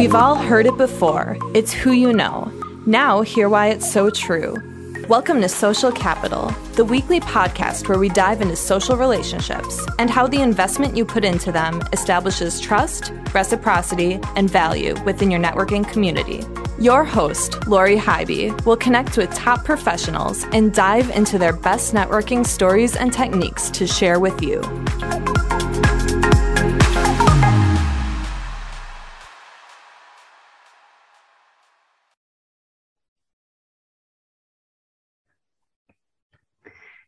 We've all heard it before. It's who you know. Now, hear why it's so true. Welcome to Social Capital, the weekly podcast where we dive into social relationships and how the investment you put into them establishes trust, reciprocity, and value within your networking community. Your host, Lori Highby, will connect with top professionals and dive into their best networking stories and techniques to share with you.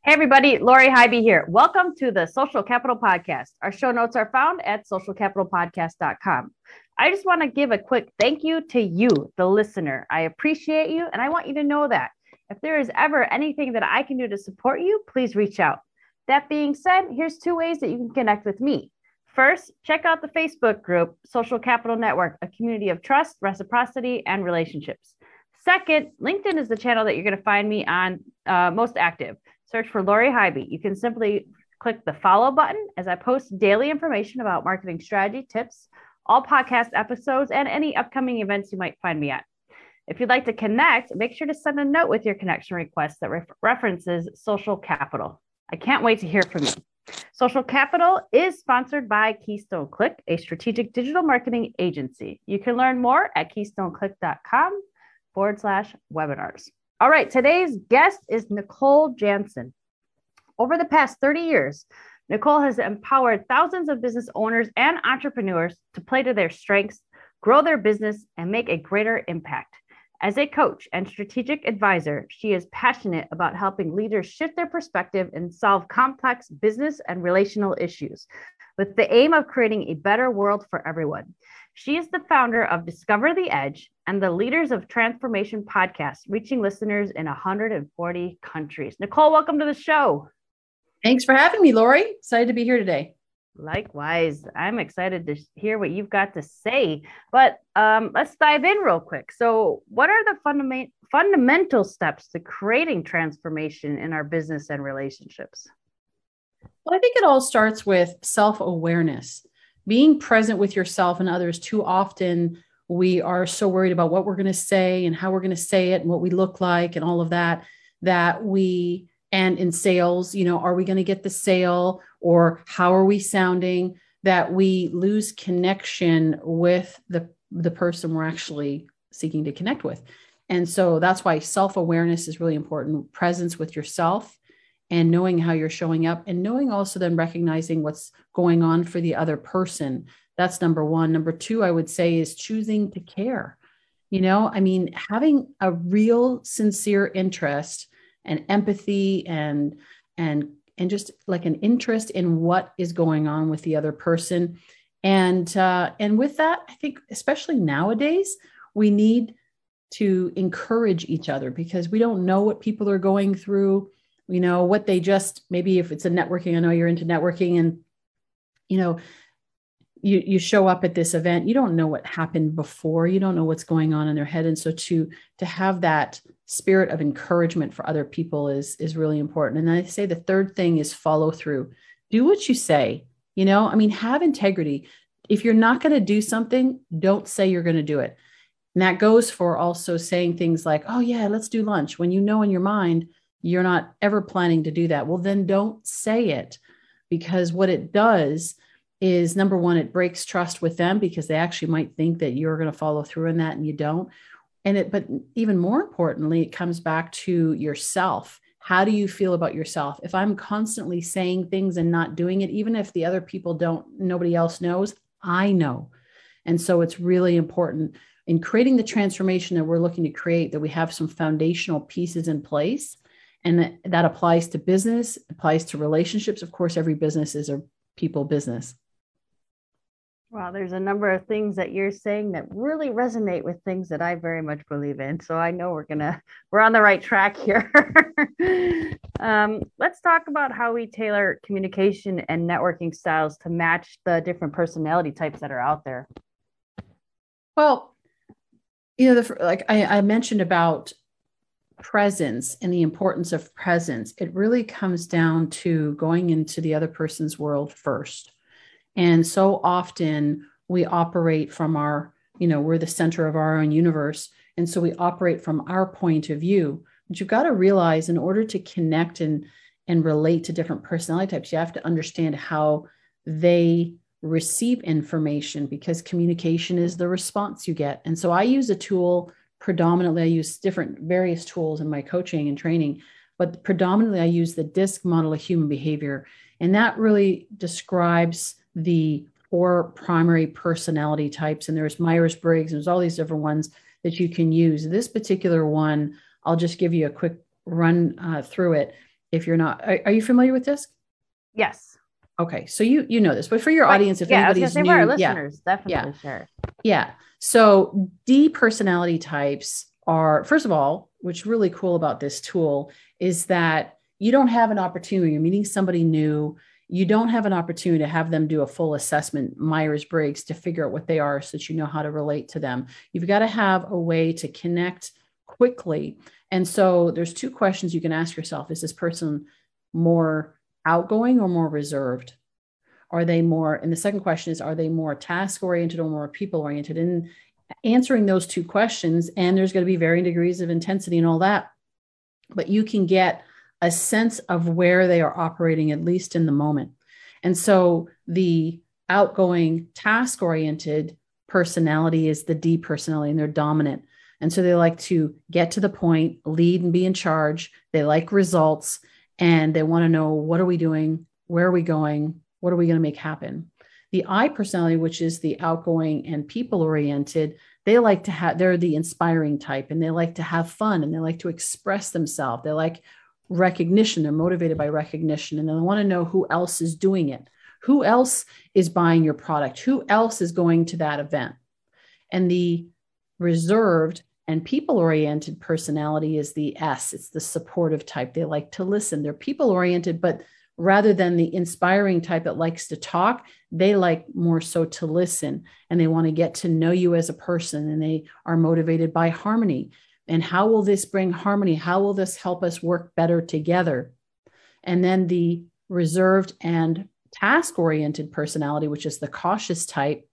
Hey, everybody, Lori Highby here. Welcome to the Social Capital Podcast. Our show notes are found at socialcapitalpodcast.com. I just want to give a quick thank you to you, the listener. I appreciate you, and I want you to know that. If there is ever anything that I can do to support you, please reach out. That being said, here's two ways that you can connect with me. First, check out the Facebook group, Social Capital Network, a community of trust, reciprocity, and relationships. Second, LinkedIn is the channel that you're going to find me on uh, most active search for Lori Highby. You can simply click the follow button as I post daily information about marketing strategy tips, all podcast episodes, and any upcoming events you might find me at. If you'd like to connect, make sure to send a note with your connection request that re- references Social Capital. I can't wait to hear from you. Social Capital is sponsored by Keystone Click, a strategic digital marketing agency. You can learn more at keystoneclick.com forward slash webinars. All right, today's guest is Nicole Jansen. Over the past 30 years, Nicole has empowered thousands of business owners and entrepreneurs to play to their strengths, grow their business, and make a greater impact. As a coach and strategic advisor, she is passionate about helping leaders shift their perspective and solve complex business and relational issues with the aim of creating a better world for everyone. She is the founder of Discover the Edge and the Leaders of Transformation podcast, reaching listeners in 140 countries. Nicole, welcome to the show. Thanks for having me, Lori. Excited to be here today. Likewise, I'm excited to hear what you've got to say. But um, let's dive in real quick. So, what are the fundament- fundamental steps to creating transformation in our business and relationships? Well, I think it all starts with self awareness being present with yourself and others too often we are so worried about what we're going to say and how we're going to say it and what we look like and all of that that we and in sales you know are we going to get the sale or how are we sounding? That we lose connection with the the person we're actually seeking to connect with. And so that's why self-awareness is really important. Presence with yourself and knowing how you're showing up and knowing also then recognizing what's going on for the other person. That's number one. Number two i would say is choosing to care. You know i mean having a real sincere interest and empathy and and and just like an interest in what is going on with the other person. And uh, and with that i think especially nowadays we need to encourage each other because we don't know what people are going through you know what they just maybe if it's a networking i know you're into networking and you know you you show up at this event you don't know what happened before. You don't know what's going on in their head. And so to to have that spirit of encouragement for other people is is really important. And i say the third thing is follow through. Do what you say you know i mean have integrity. If you're not going to do something don't say you're going to do it. And that goes for also saying things like oh yeah let's do lunch. When you know in your mind you're not ever planning to do that. Well, then don't say it because what it does is number one, it breaks trust with them because they actually might think that you're going to follow through in that and you don't. And it, but even more importantly, it comes back to yourself. How do you feel about yourself? If I'm constantly saying things and not doing it, even if the other people don't, nobody else knows, I know. And so it's really important in creating the transformation that we're looking to create that we have some foundational pieces in place and that, applies to business applies to relationships of course every business is a people business Wow, there's a number of things that you're saying that really resonate with things that I very much believe in. So I know we're gonna we're on the right track here. um, let's talk about how we tailor communication and networking styles to match the different personality types that are out there. Well, you know, the, like I, I mentioned about presence and the importance of presence, it really comes down to going into the other person's world first. And so often we operate from our you know, we're the center of our own universe. And so we operate from our point of view. But you've got to realize in order to connect and and relate to different personality types, you have to understand how they receive information because communication is the response you get. And so I use a tool predominantly, I use different various tools in my coaching and training, but predominantly I use the DISC model of human behavior. And that really describes the four primary personality types. And there's Myers Briggs, and there's all these different ones that you can use. This particular one, I'll just give you a quick run uh, through it. If you're not, are, are you familiar with DISC? Yes. Okay, so you you know this, but for your Right. audience, if yeah, anybody's new, our yeah, listeners, definitely sure. yeah. So D personality types are first of all, what's really cool about this tool is that you don't have an opportunity. You're meeting somebody new. You don't have an opportunity to have them do a full assessment, Myers Briggs, to figure out what they are so that you know how to relate to them. You've got to have a way to connect quickly. And so there's two questions you can ask yourself Is this person more outgoing or more reserved? Are they more, and the second question is, are they more task oriented or more people oriented? And answering those two questions, and there's going to be varying degrees of intensity and all that, but you can get a sense of where they are operating, at least in the moment. And so the outgoing, task oriented personality is the D personality, and they're dominant. And so they like to get to the point, lead and be in charge. They like results and they want to know what are we doing? Where are we going? What are we going to make happen? The I personality, which is the outgoing and people oriented, they like to have, they're the inspiring type and they like to have fun and they like to express themselves. They like recognition. They're motivated by recognition and they want to know who else is doing it. Who else is buying your product? Who else is going to that event? And the reserved and people oriented personality is the S. It's the supportive type. They like to listen. They're people oriented, but rather than the inspiring type that likes to talk, they like more so to listen and they want to get to know you as a person and they are motivated by harmony. And how will this bring harmony? How will this help us work better together? And then the reserved and task oriented personality, which is the cautious type,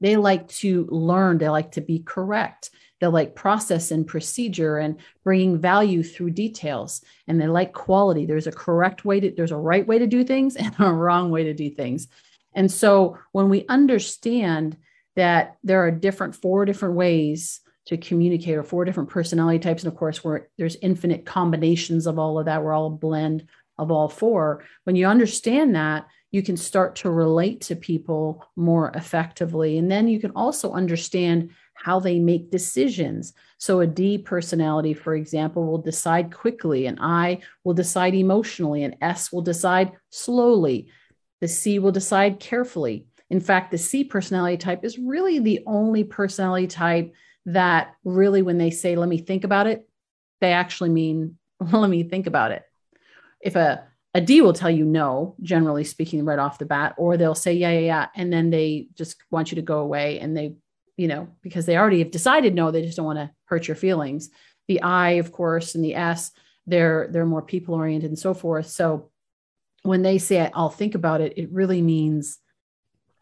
they like to learn, they like to be correct. They like process and procedure and bringing value through details. And they like quality. There's a correct way to, there's a right way to do things and a wrong way to do things. And so when we understand that there are different, four different ways to communicate or four different personality types, and of course, where there's infinite combinations of all of that, we're all a blend of all four. When you understand that, you can start to relate to people more effectively. And then you can also understand how they make decisions. So, a D personality, for example, will decide quickly, and I will decide emotionally, and S will decide slowly. The C will decide carefully. In fact, the C personality type is really the only personality type that really, when they say, let me think about it, they actually mean, let me think about it. If a a D will tell you no, generally speaking, right off the bat, or they'll say, yeah, yeah, yeah. And then they just want you to go away and they, you know, because they already have decided no, they just don't want to hurt your feelings. The I, of course, and the S, they're they're more people oriented and so forth. So when they say I'll think about it, it really means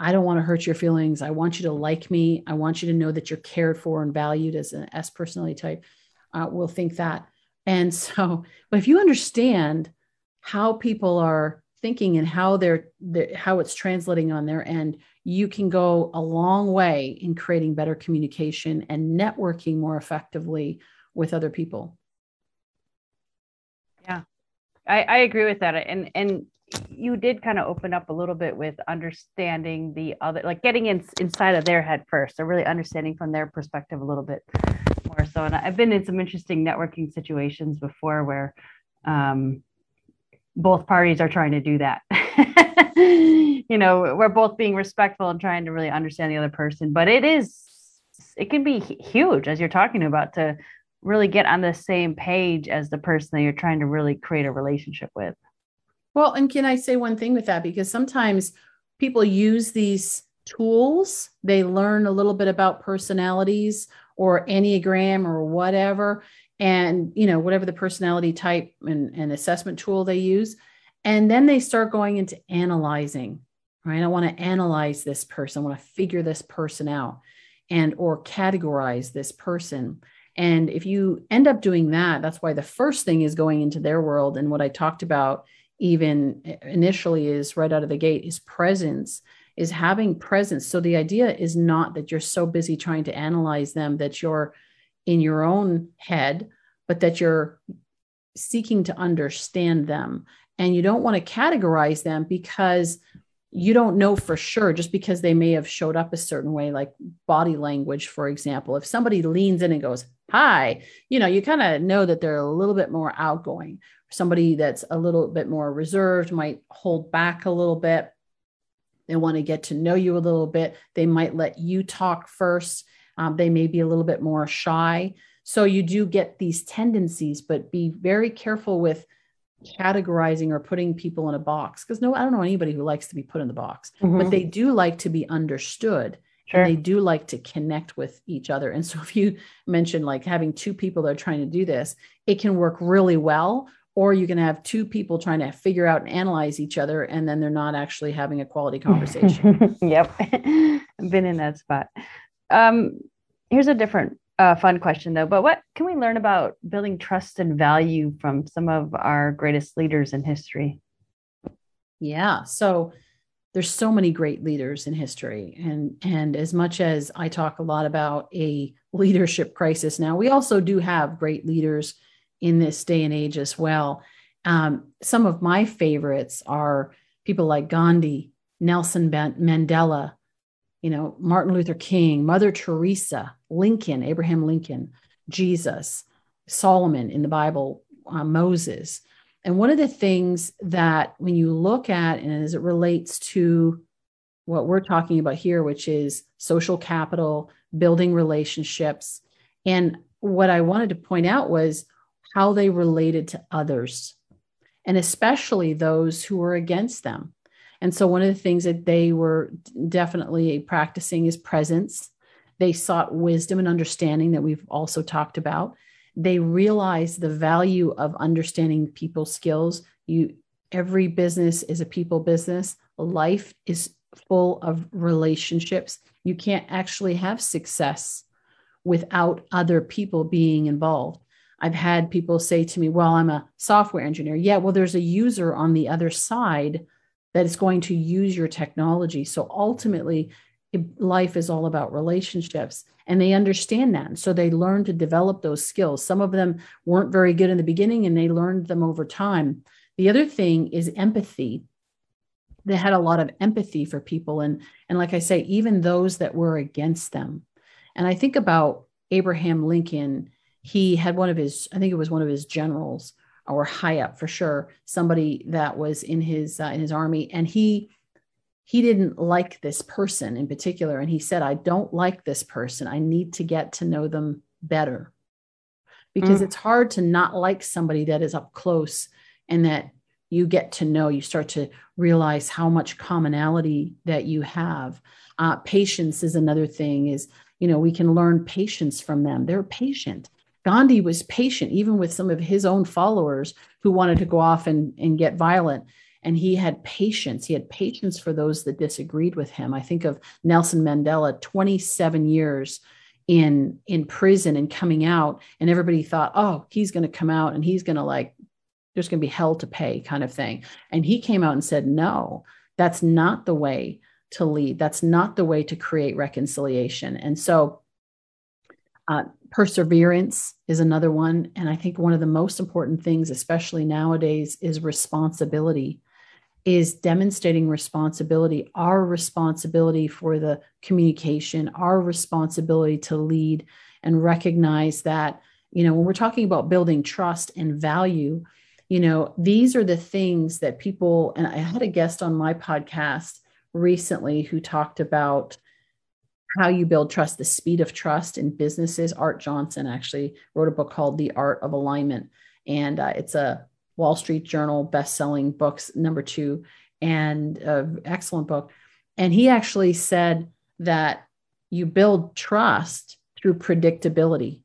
I don't want to hurt your feelings. I want you to like me. I want you to know that you're cared for and valued as an S personality type. Uh, will think that. And so, but if you understand how people are thinking and how they're, they're, how it's translating on their end you can go a long way in creating better communication and networking more effectively with other people Yeah, I, I agree with that. And and you did kind of open up a little bit with understanding the other, like getting in, inside of their head first, or really understanding from their perspective a little bit more so. And I've been in some interesting networking situations before where um, both parties are trying to do that. you know, we're both being respectful and trying to really understand the other person, but it is, it can be huge as you're talking about to really get on the same page as the person that you're trying to really create a relationship with. Well, and can I say one thing with that? Because sometimes people use these tools, they learn a little bit about personalities or Enneagram or whatever, and you know, whatever the personality type and, and assessment tool they use. And then they start going into analyzing, right? I want to analyze this person, I want to figure this person out. and or categorize this person and if you end up doing that that's why the first thing is going into their world and what i talked about even initially is right out of the gate is presence is having presence so the idea is not that you're so busy trying to analyze them that you're in your own head but that you're seeking to understand them and you don't want to categorize them because you don't know for sure just because they may have showed up a certain way like body language for example. If somebody leans in and goes hi you know you kind of know that they're a little bit more outgoing. Somebody that's a little bit more reserved might hold back a little bit. They want to get to know you a little bit. They might let you talk first. Um, they may be a little bit more shy. So you do get these tendencies but be very careful with categorizing or putting people in a box because no i don't know anybody who likes to be put in the box mm-hmm. but they do like to be understood sure. and they do like to connect with each other and so if you mentioned like having two people that are trying to do this it can work really well or you can have two people trying to figure out and analyze each other and then they're not actually having a quality conversation yep i've been in that spot um, here's a different a fun question though, but what can we learn about building trust and value from some of our greatest leaders in history? Yeah. So there's so many great leaders in history. And, and as much as I talk a lot about a leadership crisis now, we also do have great leaders in this day and age as well. Um, some of my favorites are people like Gandhi, Nelson Mandela, you know, Martin Luther King, Mother Teresa, Lincoln, Abraham Lincoln, Jesus, Solomon in the Bible, uh, Moses. And one of the things that when you look at and as it relates to what we're talking about here, which is social capital, building relationships, and what I wanted to point out was how they related to others, and especially those who were against them. And so, one of the things that they were definitely practicing is presence. They sought wisdom and understanding that we've also talked about. They realized the value of understanding people skills. You, every business is a people business. Life is full of relationships. You can't actually have success without other people being involved. I've had people say to me, Well, I'm a software engineer. Yeah, well, there's a user on the other side that is going to use your technology. So ultimately, life is all about relationships and they understand that. So they learn to develop those skills. Some of them weren't very good in the beginning and they learned them over time. The other thing is empathy. They had a lot of empathy for people. And, and like I say, even those that were against them. And I think about Abraham Lincoln. He had one of his, I think it was one of his generals or high up for sure, somebody that was in his uh, in his army, and he he didn't like this person in particular, and he said, "I don't like this person. I need to get to know them better." Because mm. it's hard to not like somebody that is up close and that you get to know, you start to realize how much commonality that you have. Uh, patience is another thing. Is you know we can learn patience from them. They're patient Gandhi was patient, even with some of his own followers who wanted to go off and, and get violent. And he had patience. He had patience for those that disagreed with him. I think of Nelson Mandela, 27 years in in prison and coming out, and everybody thought, oh, he's going to come out and he's going to like, there's going to be hell to pay, kind of thing. And he came out and said, no, that's not the way to lead. That's not the way to create reconciliation. And so uh, perseverance is another one. And I think one of the most important things, especially nowadays, is responsibility, is demonstrating responsibility, our responsibility for the communication, our responsibility to lead and recognize that, you know, when we're talking about building trust and value, you know, these are the things that people, and I had a guest on my podcast recently who talked about how you build trust, the speed of trust in businesses. Art Johnson actually wrote a book called The Art of Alignment, and uh, it's a Wall Street Journal best-selling books number two, and uh, excellent book. And he actually said that you build trust through predictability.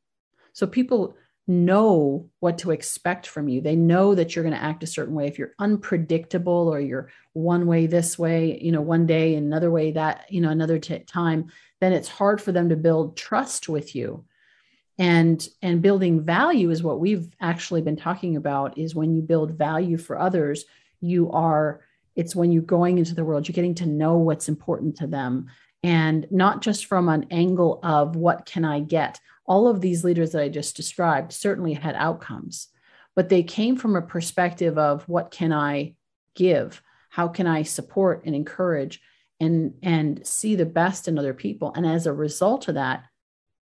So people know what to expect from you. They know that you're going to act a certain way. If you're unpredictable or you're one way this way, you know, one day, another way that, you know, another t- time, then it's hard for them to build trust with you. And and building value is what we've actually been talking about is when you build value for others, you are it's when you're going into the world, you're getting to know what's important to them and not just from an angle of what can I get all of these leaders that I just described certainly had outcomes, but they came from a perspective of what can I give? How can I support and encourage and, and see the best in other people? And as a result of that,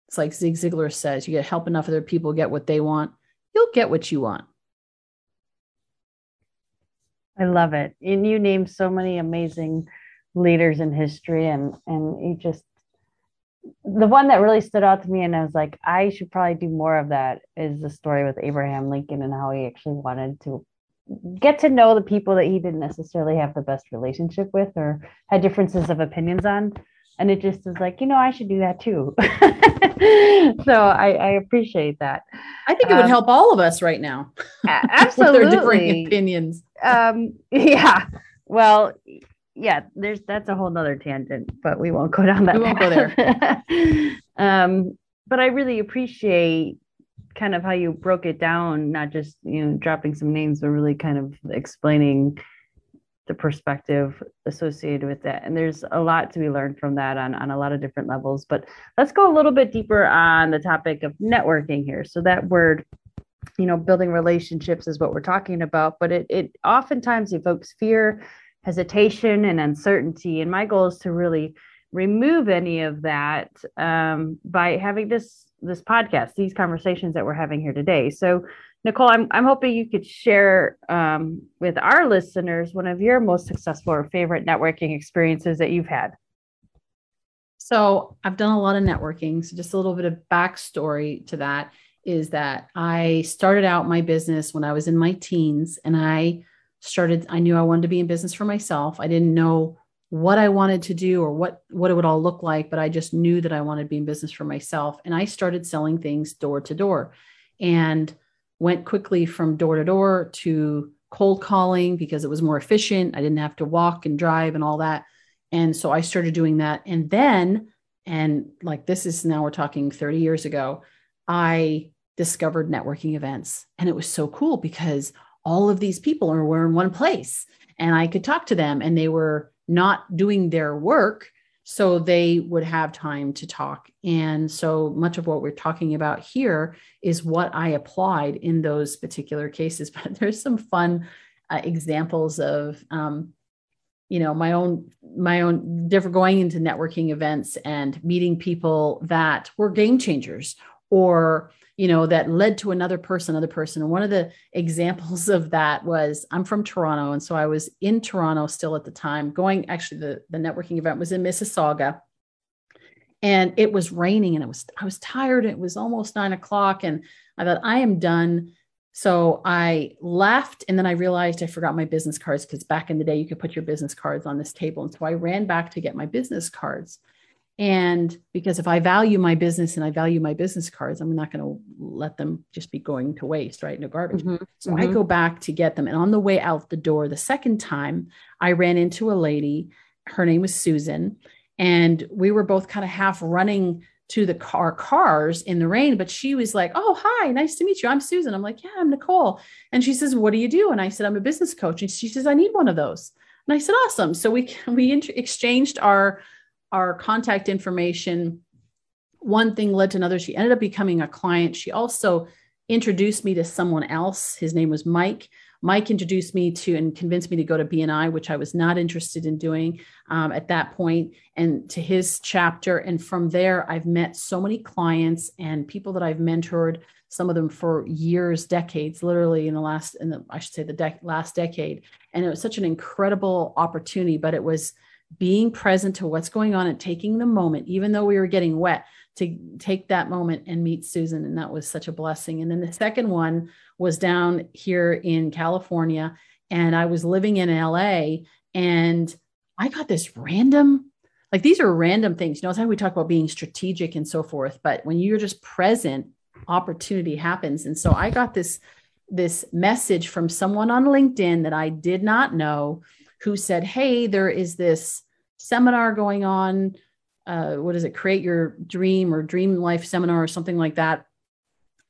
it's like Zig Ziglar says, you get help enough other people get what they want, you'll get what you want. I love it. And you named so many amazing leaders in history and and you just the one that really stood out to me and I was like, I should probably do more of that is the story with Abraham Lincoln and how he actually wanted to get to know the people that he didn't necessarily have the best relationship with or had differences of opinions on. And it just is like, you know, I should do that too. so I, I, appreciate that. I think it would um, help all of us right now. absolutely. Their different opinions. Um, yeah. Well, yeah, there's that's a whole nother tangent, but we won't go down that. We won't go there. um, but I really appreciate kind of how you broke it down, not just you know dropping some names, but really kind of explaining the perspective associated with that. And there's a lot to be learned from that on, on a lot of different levels. But let's go a little bit deeper on the topic of networking here. So that word, you know, building relationships is what we're talking about, but it it oftentimes evokes fear hesitation and uncertainty. And my goal is to really remove any of that um, by having this this podcast, these conversations that we're having here today. So, Nicole, I'm I'm hoping you could share um, with our listeners one of your most successful or favorite networking experiences that you've had. So, I've done a lot of networking. So, just a little bit of backstory to that is that I started out my business when I was in my teens, and I started i knew i wanted to be in business for myself. I didn't know what i wanted to do or what what it would all look like but i just knew that i wanted to be in business for myself. And i started selling things door to door and went quickly from door to door to cold calling because it was more efficient. I didn't have to walk and drive and all that. And so i started doing that. And then and like this is now we're talking 30 years ago i discovered networking events. And it was so cool because all of these people were in one place and I could talk to them and they were not doing their work. So they would have time to talk. And so much of what we're talking about here is what I applied in those particular cases. But there's some fun uh, examples of, um, you know, my own, my own different going into networking events and meeting people that were game changers or you know that led to another person another person. And one of the examples of that was i'm from toronto and so i was in toronto still at the time going actually the, the networking event was in mississauga. And it was raining and it was i was tired it was almost nine o'clock and i thought i am done. So i left and then i realized i forgot my business cards because back in the day you could put your business cards on this table. And so i ran back to get my business cards and because if I value my business and I value my business cards, I'm not going to let them just be going to waste, right? No garbage. Mm-hmm. So mm-hmm. I go back to get them. And on the way out the door, the second time, I ran into a lady. Her name was Susan. And we were both kind of half running to the car cars in the rain but she was like oh hi nice to meet you i'm susan i'm like yeah i'm nicole and she says what do you do and i said i'm a business coach and she says i need one of those and i said awesome so we we inter- exchanged our our contact information. One thing led to another. She ended up becoming a client. She also introduced me to someone else. His name was Mike. Mike introduced me to and convinced me to go to BNI, which I was not interested in doing um, at that point, and to his chapter. And from there, I've met so many clients and people that I've mentored. Some of them for years, decades, literally in the last, in the I should say the de- last decade. And it was such an incredible opportunity. But it was being present to what's going on and taking the moment, even though we were getting wet, to take that moment and meet Susan. And that was such a blessing. And then the second one was down here in California, and I was living in LA, and I got this random, like these are random things. You know, it's how we talk about being strategic and so forth. But when you're just present opportunity happens. And so I got this this message from someone on LinkedIn that I did not know who said, Hey, there is this seminar going on. Uh, what is it? Create your dream or dream life seminar or something like that.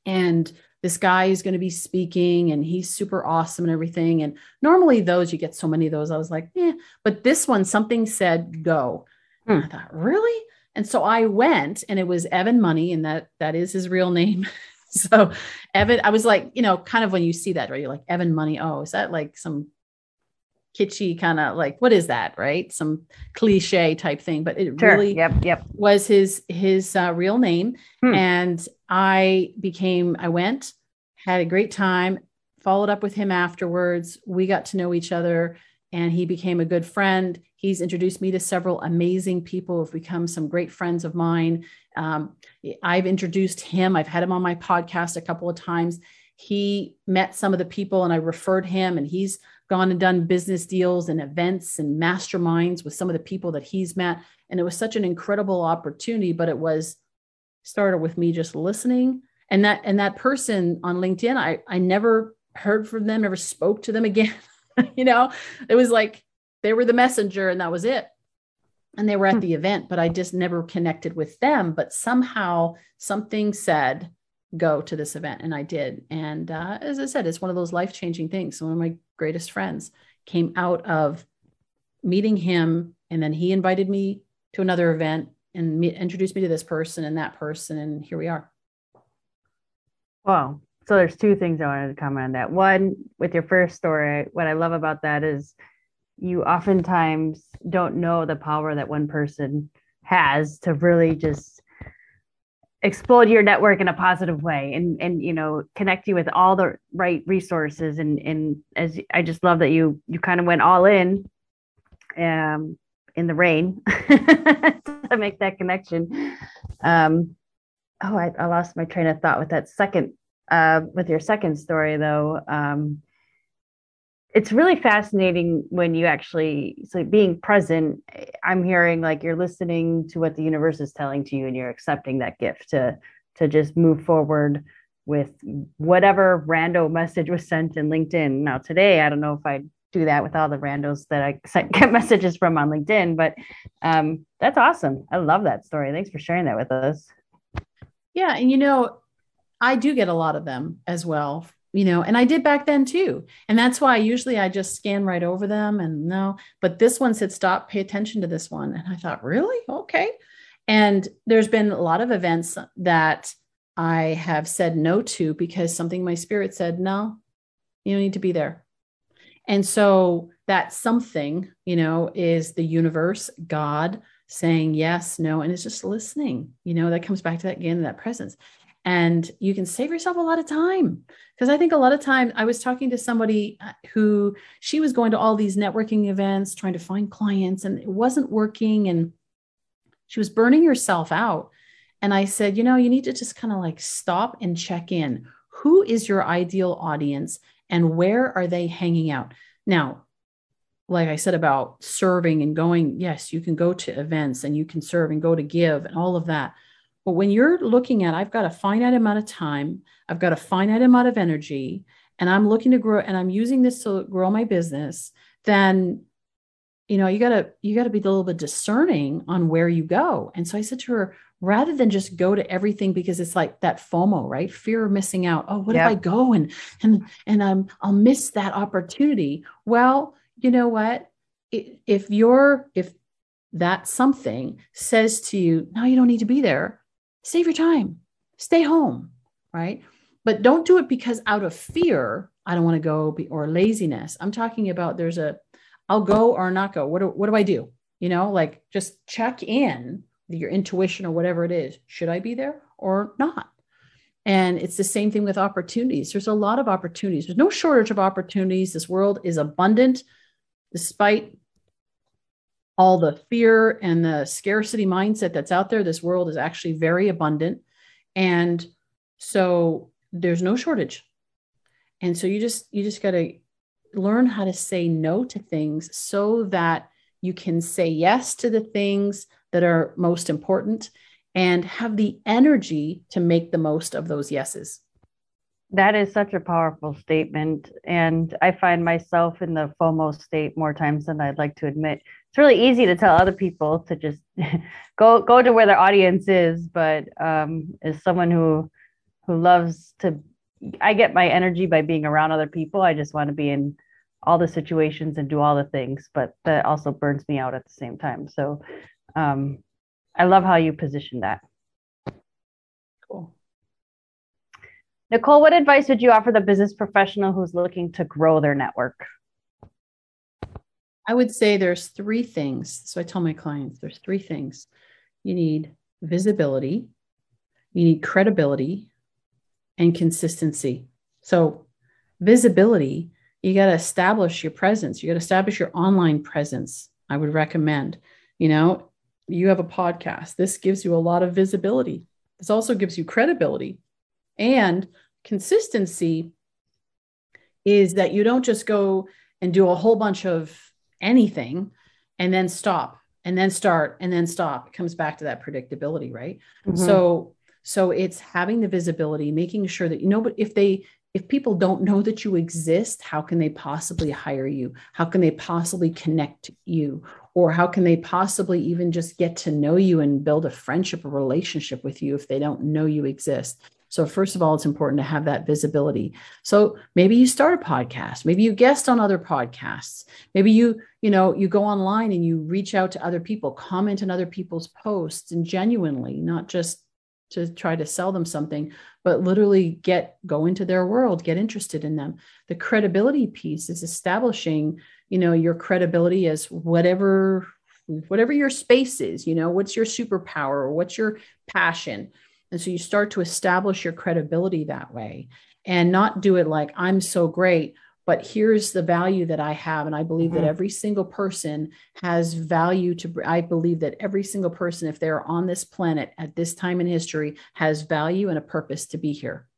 And this guy is going to be speaking and he's super awesome and everything. And normally those, you get so many of those. I was like, yeah, but this one, something said go. Hmm. I thought, really? And so I went and it was Evan Money, and that that is his real name. so Evan, I was like, you know, kind of when you see that, right? You're like, Evan Money. Oh, is that like some kitschy kind of like what is that right? Some cliche type thing but it sure. really yep yep. was his his uh, real name. Hmm. and i became i went had a great time followed up with him afterwards. We got to know each other and he became a good friend. He's introduced me to several amazing people who've become some great friends of mine. Um, i've introduced him i've had him on my podcast a couple of times. He met some of the people and i referred him and he's gone and done business deals and events and masterminds with some of the people that he's met. And it was such an incredible opportunity, but it was started with me just listening. And that and that person on LinkedIn, I I never heard from them, never spoke to them again. you know, it was like they were the messenger and that was it. And they were at hmm. the event, but I just never connected with them. But somehow something said, go to this event and i did and uh, as i said it's one of those life-changing things one of my greatest friends came out of meeting him and then he invited me to another event and me, introduced me to this person and that person and here we are. Wow. So there's two things i wanted to comment on that. One with your first story what i love about that is you oftentimes don't know the power that one person has to really just explode your network in a positive way and and you know connect you with all the right resources. And and as I just love that you you kind of went all in um in the rain to make that connection. Um oh I, I lost my train of thought with that second uh with your second story though. Um it's really fascinating when you actually so being present i'm hearing like you're listening to what the universe is telling to you and you're accepting that gift to to just move forward with whatever rando message was sent in linkedin. Now today i don't know if i do that with all the randos that i get messages from on linkedin but um, that's awesome. I love that story. Thanks for sharing that with us. Yeah and you know i do get a lot of them as well you know and i did back then too. And that's why usually i just scan right over them and no but this one said stop pay attention to this one. And i thought really? Okay. And there's been a lot of events that i have said no to because something my spirit said no you don't need to be there. And so that something you know is the universe god saying yes no and it's just listening you know that comes back to that again that presence and you can save yourself a lot of time. Because i think a lot of time i was talking to somebody uh, who she was going to all these networking events trying to find clients and it wasn't working and she was burning herself out. And i said you know you need to just kind of like stop and check in. Who is your ideal audience and where are they hanging out? Now like I said about serving and going, yes, you can go to events and you can serve and go to give and all of that. But when you're looking at, I've got a finite amount of time, I've got a finite amount of energy, and I'm looking to grow and I'm using this to grow my business, then you know you gotta you gotta be a little bit discerning on where you go. And so i said to her rather than just go to everything because it's like that fomo right? Fear of missing out. Oh what yep. if i go and and and i'm i'll miss that opportunity? Well you know what? If you're if that something says to you no you don't need to be there save your time, stay home, right? But don't do it because out of fear, I don't want to go or laziness. I'm talking about there's a, I'll go or not go. What do, what do I do? You know, like just check in your intuition or whatever it is. Should I be there or not? And it's the same thing with opportunities. There's a lot of opportunities. There's no shortage of opportunities. This world is abundant despite all the fear and the scarcity mindset that's out there, this world is actually very abundant. And so there's no shortage. And so you just you just got to learn how to say no to things so that you can say yes to the things that are most important and have the energy to make the most of those yeses. That is such a powerful statement. And I find myself in the FOMO state more times than I'd like to admit. It's really easy to tell other people to just go go to where their audience is, but um, as someone who who loves to I get my energy by being around other people. I just want to be in all the situations and do all the things, but that also burns me out at the same time. So um, I love how you position that. Cool. Nicole, what advice would you offer the business professional who's looking to grow their network? I would say there's three things. So I tell my clients there's three things. You need visibility, you need credibility, and consistency. So, visibility, you got to establish your presence. You got to establish your online presence. I would recommend, you know, you have a podcast. This gives you a lot of visibility. This also gives you credibility and consistency is that you don't just go and do a whole bunch of anything and then stop and then start and then stop. It comes back to that predictability, right? Mm-hmm. So so it's having the visibility, making sure that you know, but if they if people don't know that you exist, how can they possibly hire you? How can they possibly connect you? Or how can they possibly even just get to know you and build a friendship, a relationship with you if they don't know you exist? So, first of all, it's important to have that visibility. So, maybe you start a podcast, maybe you guest on other podcasts, maybe you, you know, you go online and you reach out to other people, comment on other people's posts and genuinely, not just to try to sell them something, but literally get go into their world, get interested in them. The credibility piece is establishing, you know, your credibility as whatever whatever your space is, you know, what's your superpower or what's your passion. And so you start to establish your credibility that way and not do it like I'm so great but here's the value that I have. And I believe mm-hmm. that every single person has value to, I believe that every single person, if they're on this planet at this time in history, has value and a purpose to be here.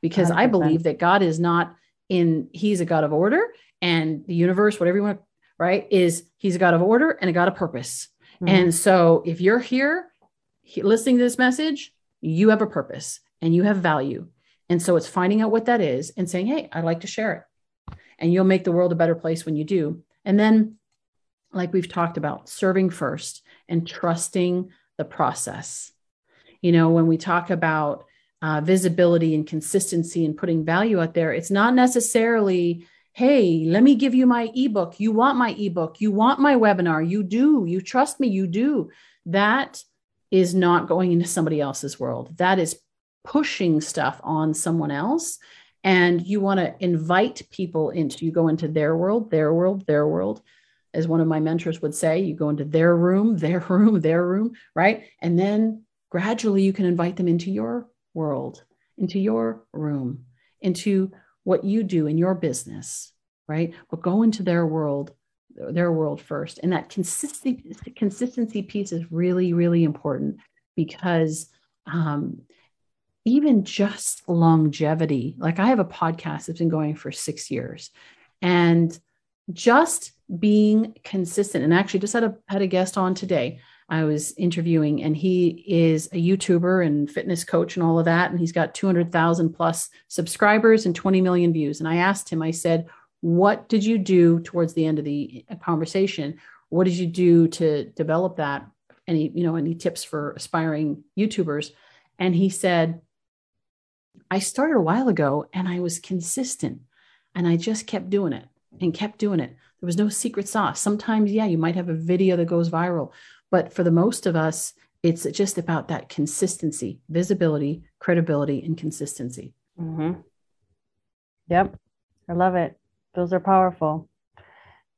Because 100%. I believe that God is not in, He's a God of order and the universe, whatever you want, right? Is He's a God of order and a God of purpose. Mm-hmm. And so if you're here listening to this message, you have a purpose and you have value. And so it's finding out what that is and saying, Hey, I'd like to share it and you'll make the world a better place when you do. And then, like we've talked about, serving first and trusting the process. You know, when we talk about uh, visibility and consistency and putting value out there, it's not necessarily, hey, let me give you my ebook. You want my ebook. You want my webinar. You do. You trust me. You do. That is not going into somebody else's world. That is pushing stuff on someone else. And you want to invite people into you go into their world their world their world. As one of my mentors would say you go into their room their room their room right? And then gradually you can invite them into your world into your room into what you do in your business right? But go into their world their world first and that consistency consistency piece is really really important because um, even just longevity. Like I have a podcast that's been going for six years, and just being consistent. And actually, just had a had a guest on today. I was interviewing, and he is a YouTuber and fitness coach and all of that. And he's got 200,000 plus subscribers and 20 million views. And I asked him, I said, What did you do towards the end of the conversation? What did you do to develop that? Any, you know, any tips for aspiring YouTubers? And he said, I started a while ago and I was consistent and I just kept doing it and kept doing it. There was no secret sauce. Sometimes, yeah, you might have a video that goes viral, but for the most of us, it's just about that consistency, visibility, credibility, and consistency. Mm-hmm. Yep. I love it. Those are powerful.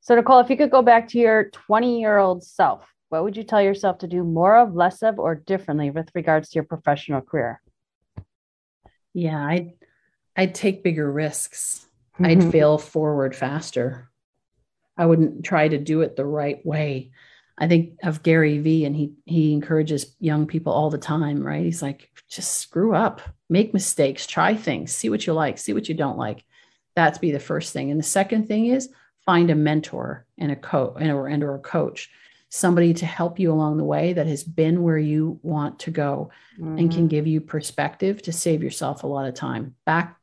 So, Nicole, if you could go back to your 20 year old self, what would you tell yourself to do more of, less of, or differently with regards to your professional career? Yeah, I'd I'd take bigger risks. Mm-hmm. I'd fail forward faster. I wouldn't try to do it the right way. I think of Gary Vee and he he encourages young people all the time, right? He's like, just screw up, make mistakes, try things, see what you like, see what you don't like. That's be the first thing. And the second thing is find a mentor and a coach and or, and or a coach somebody to help you along the way that has been where you want to go mm-hmm. and can mm-hmm. give you perspective to save yourself a lot of time. Back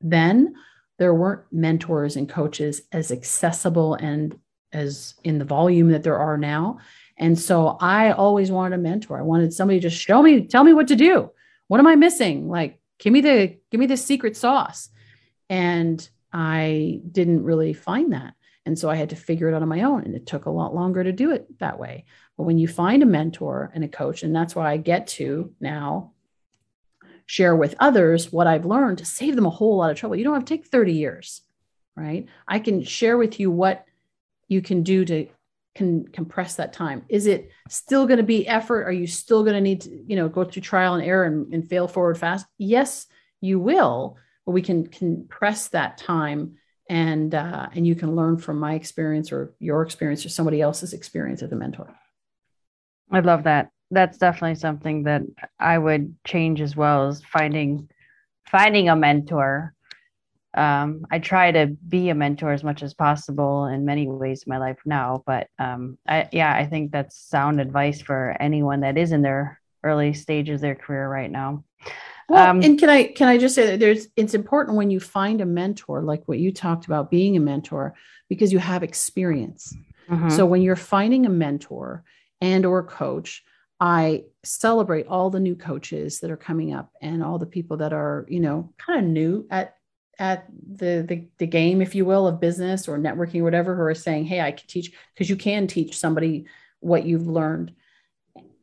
then, there weren't mentors and coaches as accessible and as in the volume that there are now. And so I always wanted a mentor. I wanted somebody to show me, tell me what to do. What am I missing? Like, give me the give me the secret sauce. And I didn't really find that. And so I had to figure it out on my own. And it took a lot longer to do it that way. But when you find a mentor and a coach, and that's why I get to now share with others what I've learned to save them a whole lot of trouble. You don't have to take 30 years, right? I can share with you what you can do to can compress that time. Is it still going to be effort? Are you still going to need to, you know, go through trial and error and, and fail forward fast? Yes, you will, but we can compress that time and uh, and you can learn from my experience or your experience or somebody else's experience as a mentor. I love that. That's definitely something that I would change as well as finding finding a mentor. Um, I try to be a mentor as much as possible in many ways in my life now, but um, I, yeah, I think that's sound advice for anyone that is in their early stages of their career right now. Well, um, and can I can I just say that there's it's important when you find a mentor like what you talked about being a mentor because you have experience. Mm-hmm. So when you're finding a mentor and or coach, I celebrate all the new coaches that are coming up and all the people that are, you know, kind of new at at the, the the game, if you will, of business or networking or whatever, who are saying, "Hey, I can teach," because you can teach somebody what you've learned.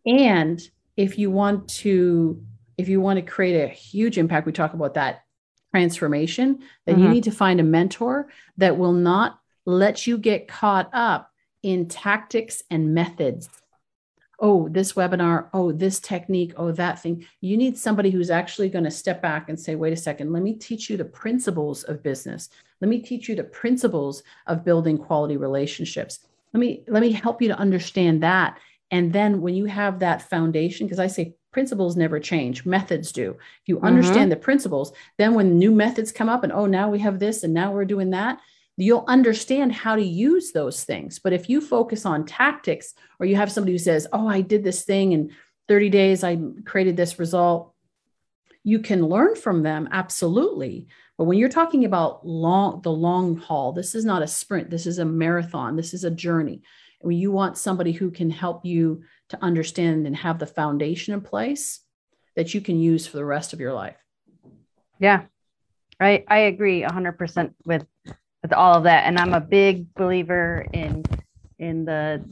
And if you want to if you want to create a huge impact, we talk about that transformation, then mm-hmm. you need to find a mentor that will not let you get caught up in tactics and methods. Oh, this webinar, oh, this technique, oh, that thing. You need somebody who's actually going to step back and say, wait a second, let me teach you the principles of business. Let me teach you the principles of building quality relationships. Let me let me help you to understand that. And then when you have that foundation, because I say principles never change. Methods do. If you mm-hmm. understand the principles then when new methods come up and oh now we have this and now we're doing that you'll understand how to use those things. But if you focus on tactics or you have somebody who says oh i did this thing in 30 days i created this result you can learn from them absolutely. But when you're talking about long the long haul this is not a sprint. This is a marathon. This is a journey when you want somebody who can help you to understand and have the foundation in place that you can use for the rest of your life. Yeah. I I agree 100% with with all of that and I'm a big believer in in the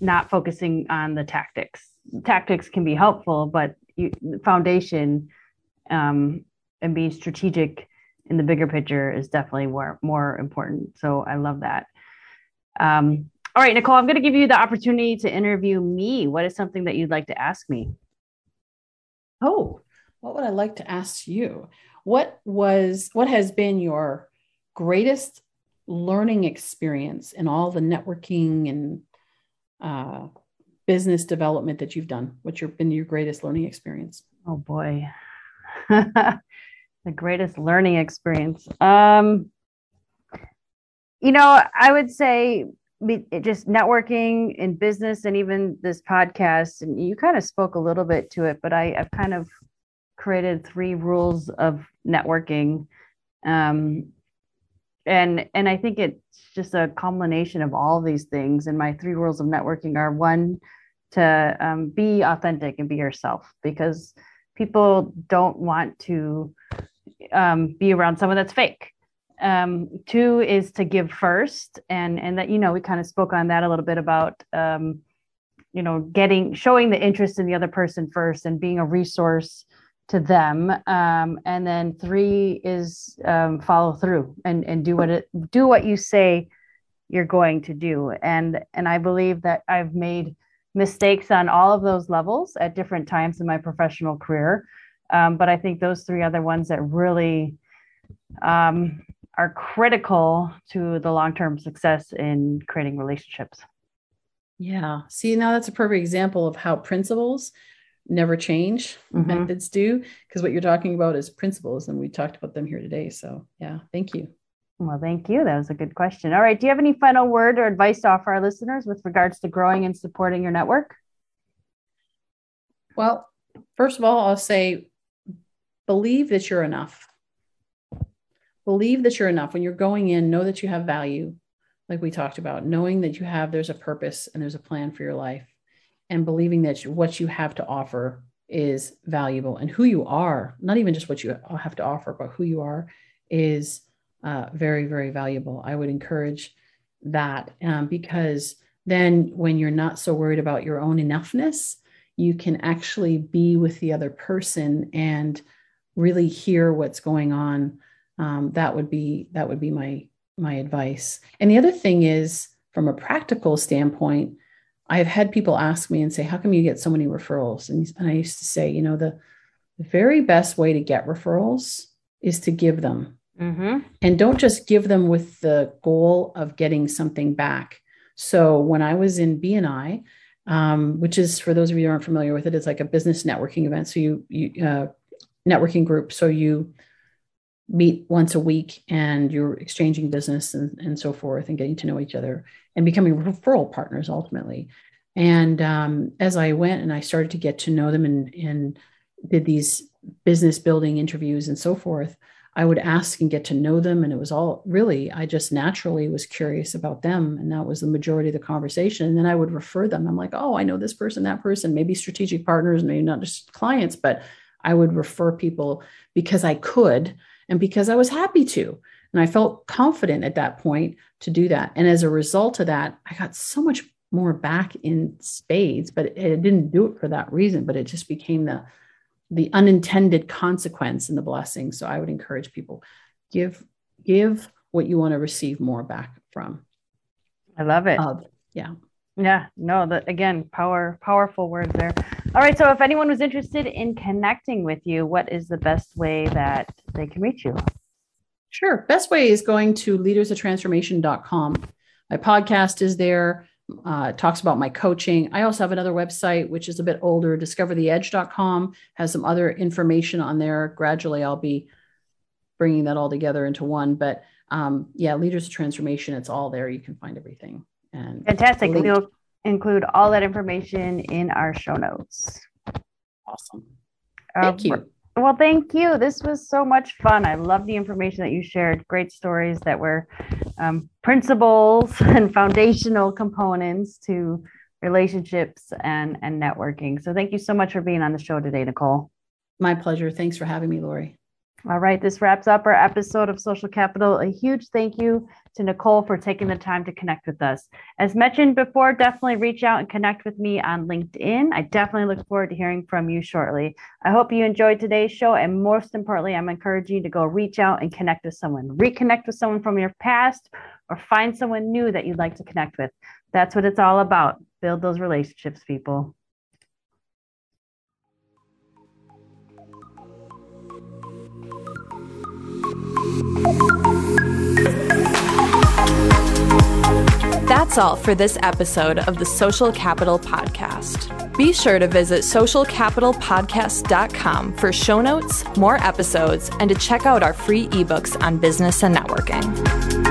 not focusing on the tactics. Tactics can be helpful, but you, the foundation um, and being strategic in the bigger picture is definitely more more important. So I love that. Um, all right, Nicole, I'm going to give you the opportunity to interview me. What is something that you'd like to ask me? Oh, what would I like to ask you? What was what has been your greatest learning experience in all the networking and uh, business development that you've done? What's your been your greatest learning experience? Oh boy, the greatest learning experience. Um, you know, I would say just networking in business and even this podcast and you kind of spoke a little bit to it but I, have kind of created three rules of networking um, and and i think it's just a combination of all these things and my three rules of networking are one to um, be authentic and be yourself because people don't want to um, be around someone that's fake um, two is to give first and and that you know we kind of spoke on that a little bit about um, you know getting showing the interest in the other person first and being a resource to them. Um, and then three is um, follow through and and do what it do what you say you're going to do. And and i believe that i've made mistakes on all of those levels at different times in my professional career. Um, but i think those three other ones that really um, are critical to the long-term success in creating relationships. Yeah. See, now that's a perfect example of how principles never change, mm-hmm. methods do, because what you're talking about is principles, and we talked about them here today. So, yeah, thank you. Well, thank you. That was a good question. All right. Do you have any final word or advice to offer our listeners with regards to growing and supporting your network? Well, first of all, I'll say believe that you're enough. Believe that you're enough. When you're going in, know that you have value, like we talked about, knowing that you have, there's a purpose and there's a plan for your life, and believing that what you have to offer is valuable and who you are, not even just what you have to offer, but who you are is uh, very, very valuable. I would encourage that um, because then when you're not so worried about your own enoughness, you can actually be with the other person and really hear what's going on. Um, that would be that would be my my advice. And the other thing is, from a practical standpoint, I've had people ask me and say, "How come you get so many referrals?" And, and I used to say, you know, the, the very best way to get referrals is to give them, mm-hmm. and don't just give them with the goal of getting something back. So when I was in BNI, um, which is for those of you who aren't familiar with it, it's like a business networking event. So you, you uh, networking group. So you meet once a week and you're exchanging business and, and so forth and getting to know each other and becoming referral partners ultimately. And um, as I went and I started to get to know them and, and did these business building interviews and so forth, I would ask and get to know them. And it was all really, I just naturally was curious about them. And that was the majority of the conversation. And then I would refer them. I'm like, oh, I know this person, that person, maybe strategic partners, maybe not just clients, but I would refer people because I could and because I was happy to. And I felt confident at that point to do that. And as a result of that, I got so much more back in spades, but it, it didn't do it for that reason, but it just became the the unintended consequence and the blessing. So I would encourage people give give what you want to receive more back from. I love it. Uh, yeah. Yeah, no, that again, power, powerful words there. All right. So if anyone was interested in connecting with you, what is the best way that they can reach you? Sure. Best way is going to leadersoftransformation.com. My podcast is there uh, talks about my coaching. I also have another website, which is a bit older, discovertheedge.com, has some other information on there. Gradually, I'll be bringing that all together into one. But um, yeah, Leaders of Transformation, it's all there. You can find everything. And fantastic. We'll include all that information in our show notes. Awesome. Thank um, you. Well, thank you. This was so much fun. I love the information that you shared. Great stories that were um, principles and foundational components to relationships and, and networking. So, thank you so much for being on the show today, Nicole. My pleasure. Thanks for having me, Lori. All right, this wraps up our episode of Social Capital. A huge thank you to Nicole for taking the time to connect with us. As mentioned before, definitely reach out and connect with me on LinkedIn. I definitely look forward to hearing from you shortly. I hope you enjoyed today's show. And most importantly, I'm encouraging you to go reach out and connect with someone, reconnect with someone from your past, or find someone new that you'd like to connect with. That's what it's all about. Build those relationships, people. That's all for this episode of the Social Capital Podcast. Be sure to visit socialcapitalpodcast.com for show notes, more episodes, and to check out our free ebooks on business and networking.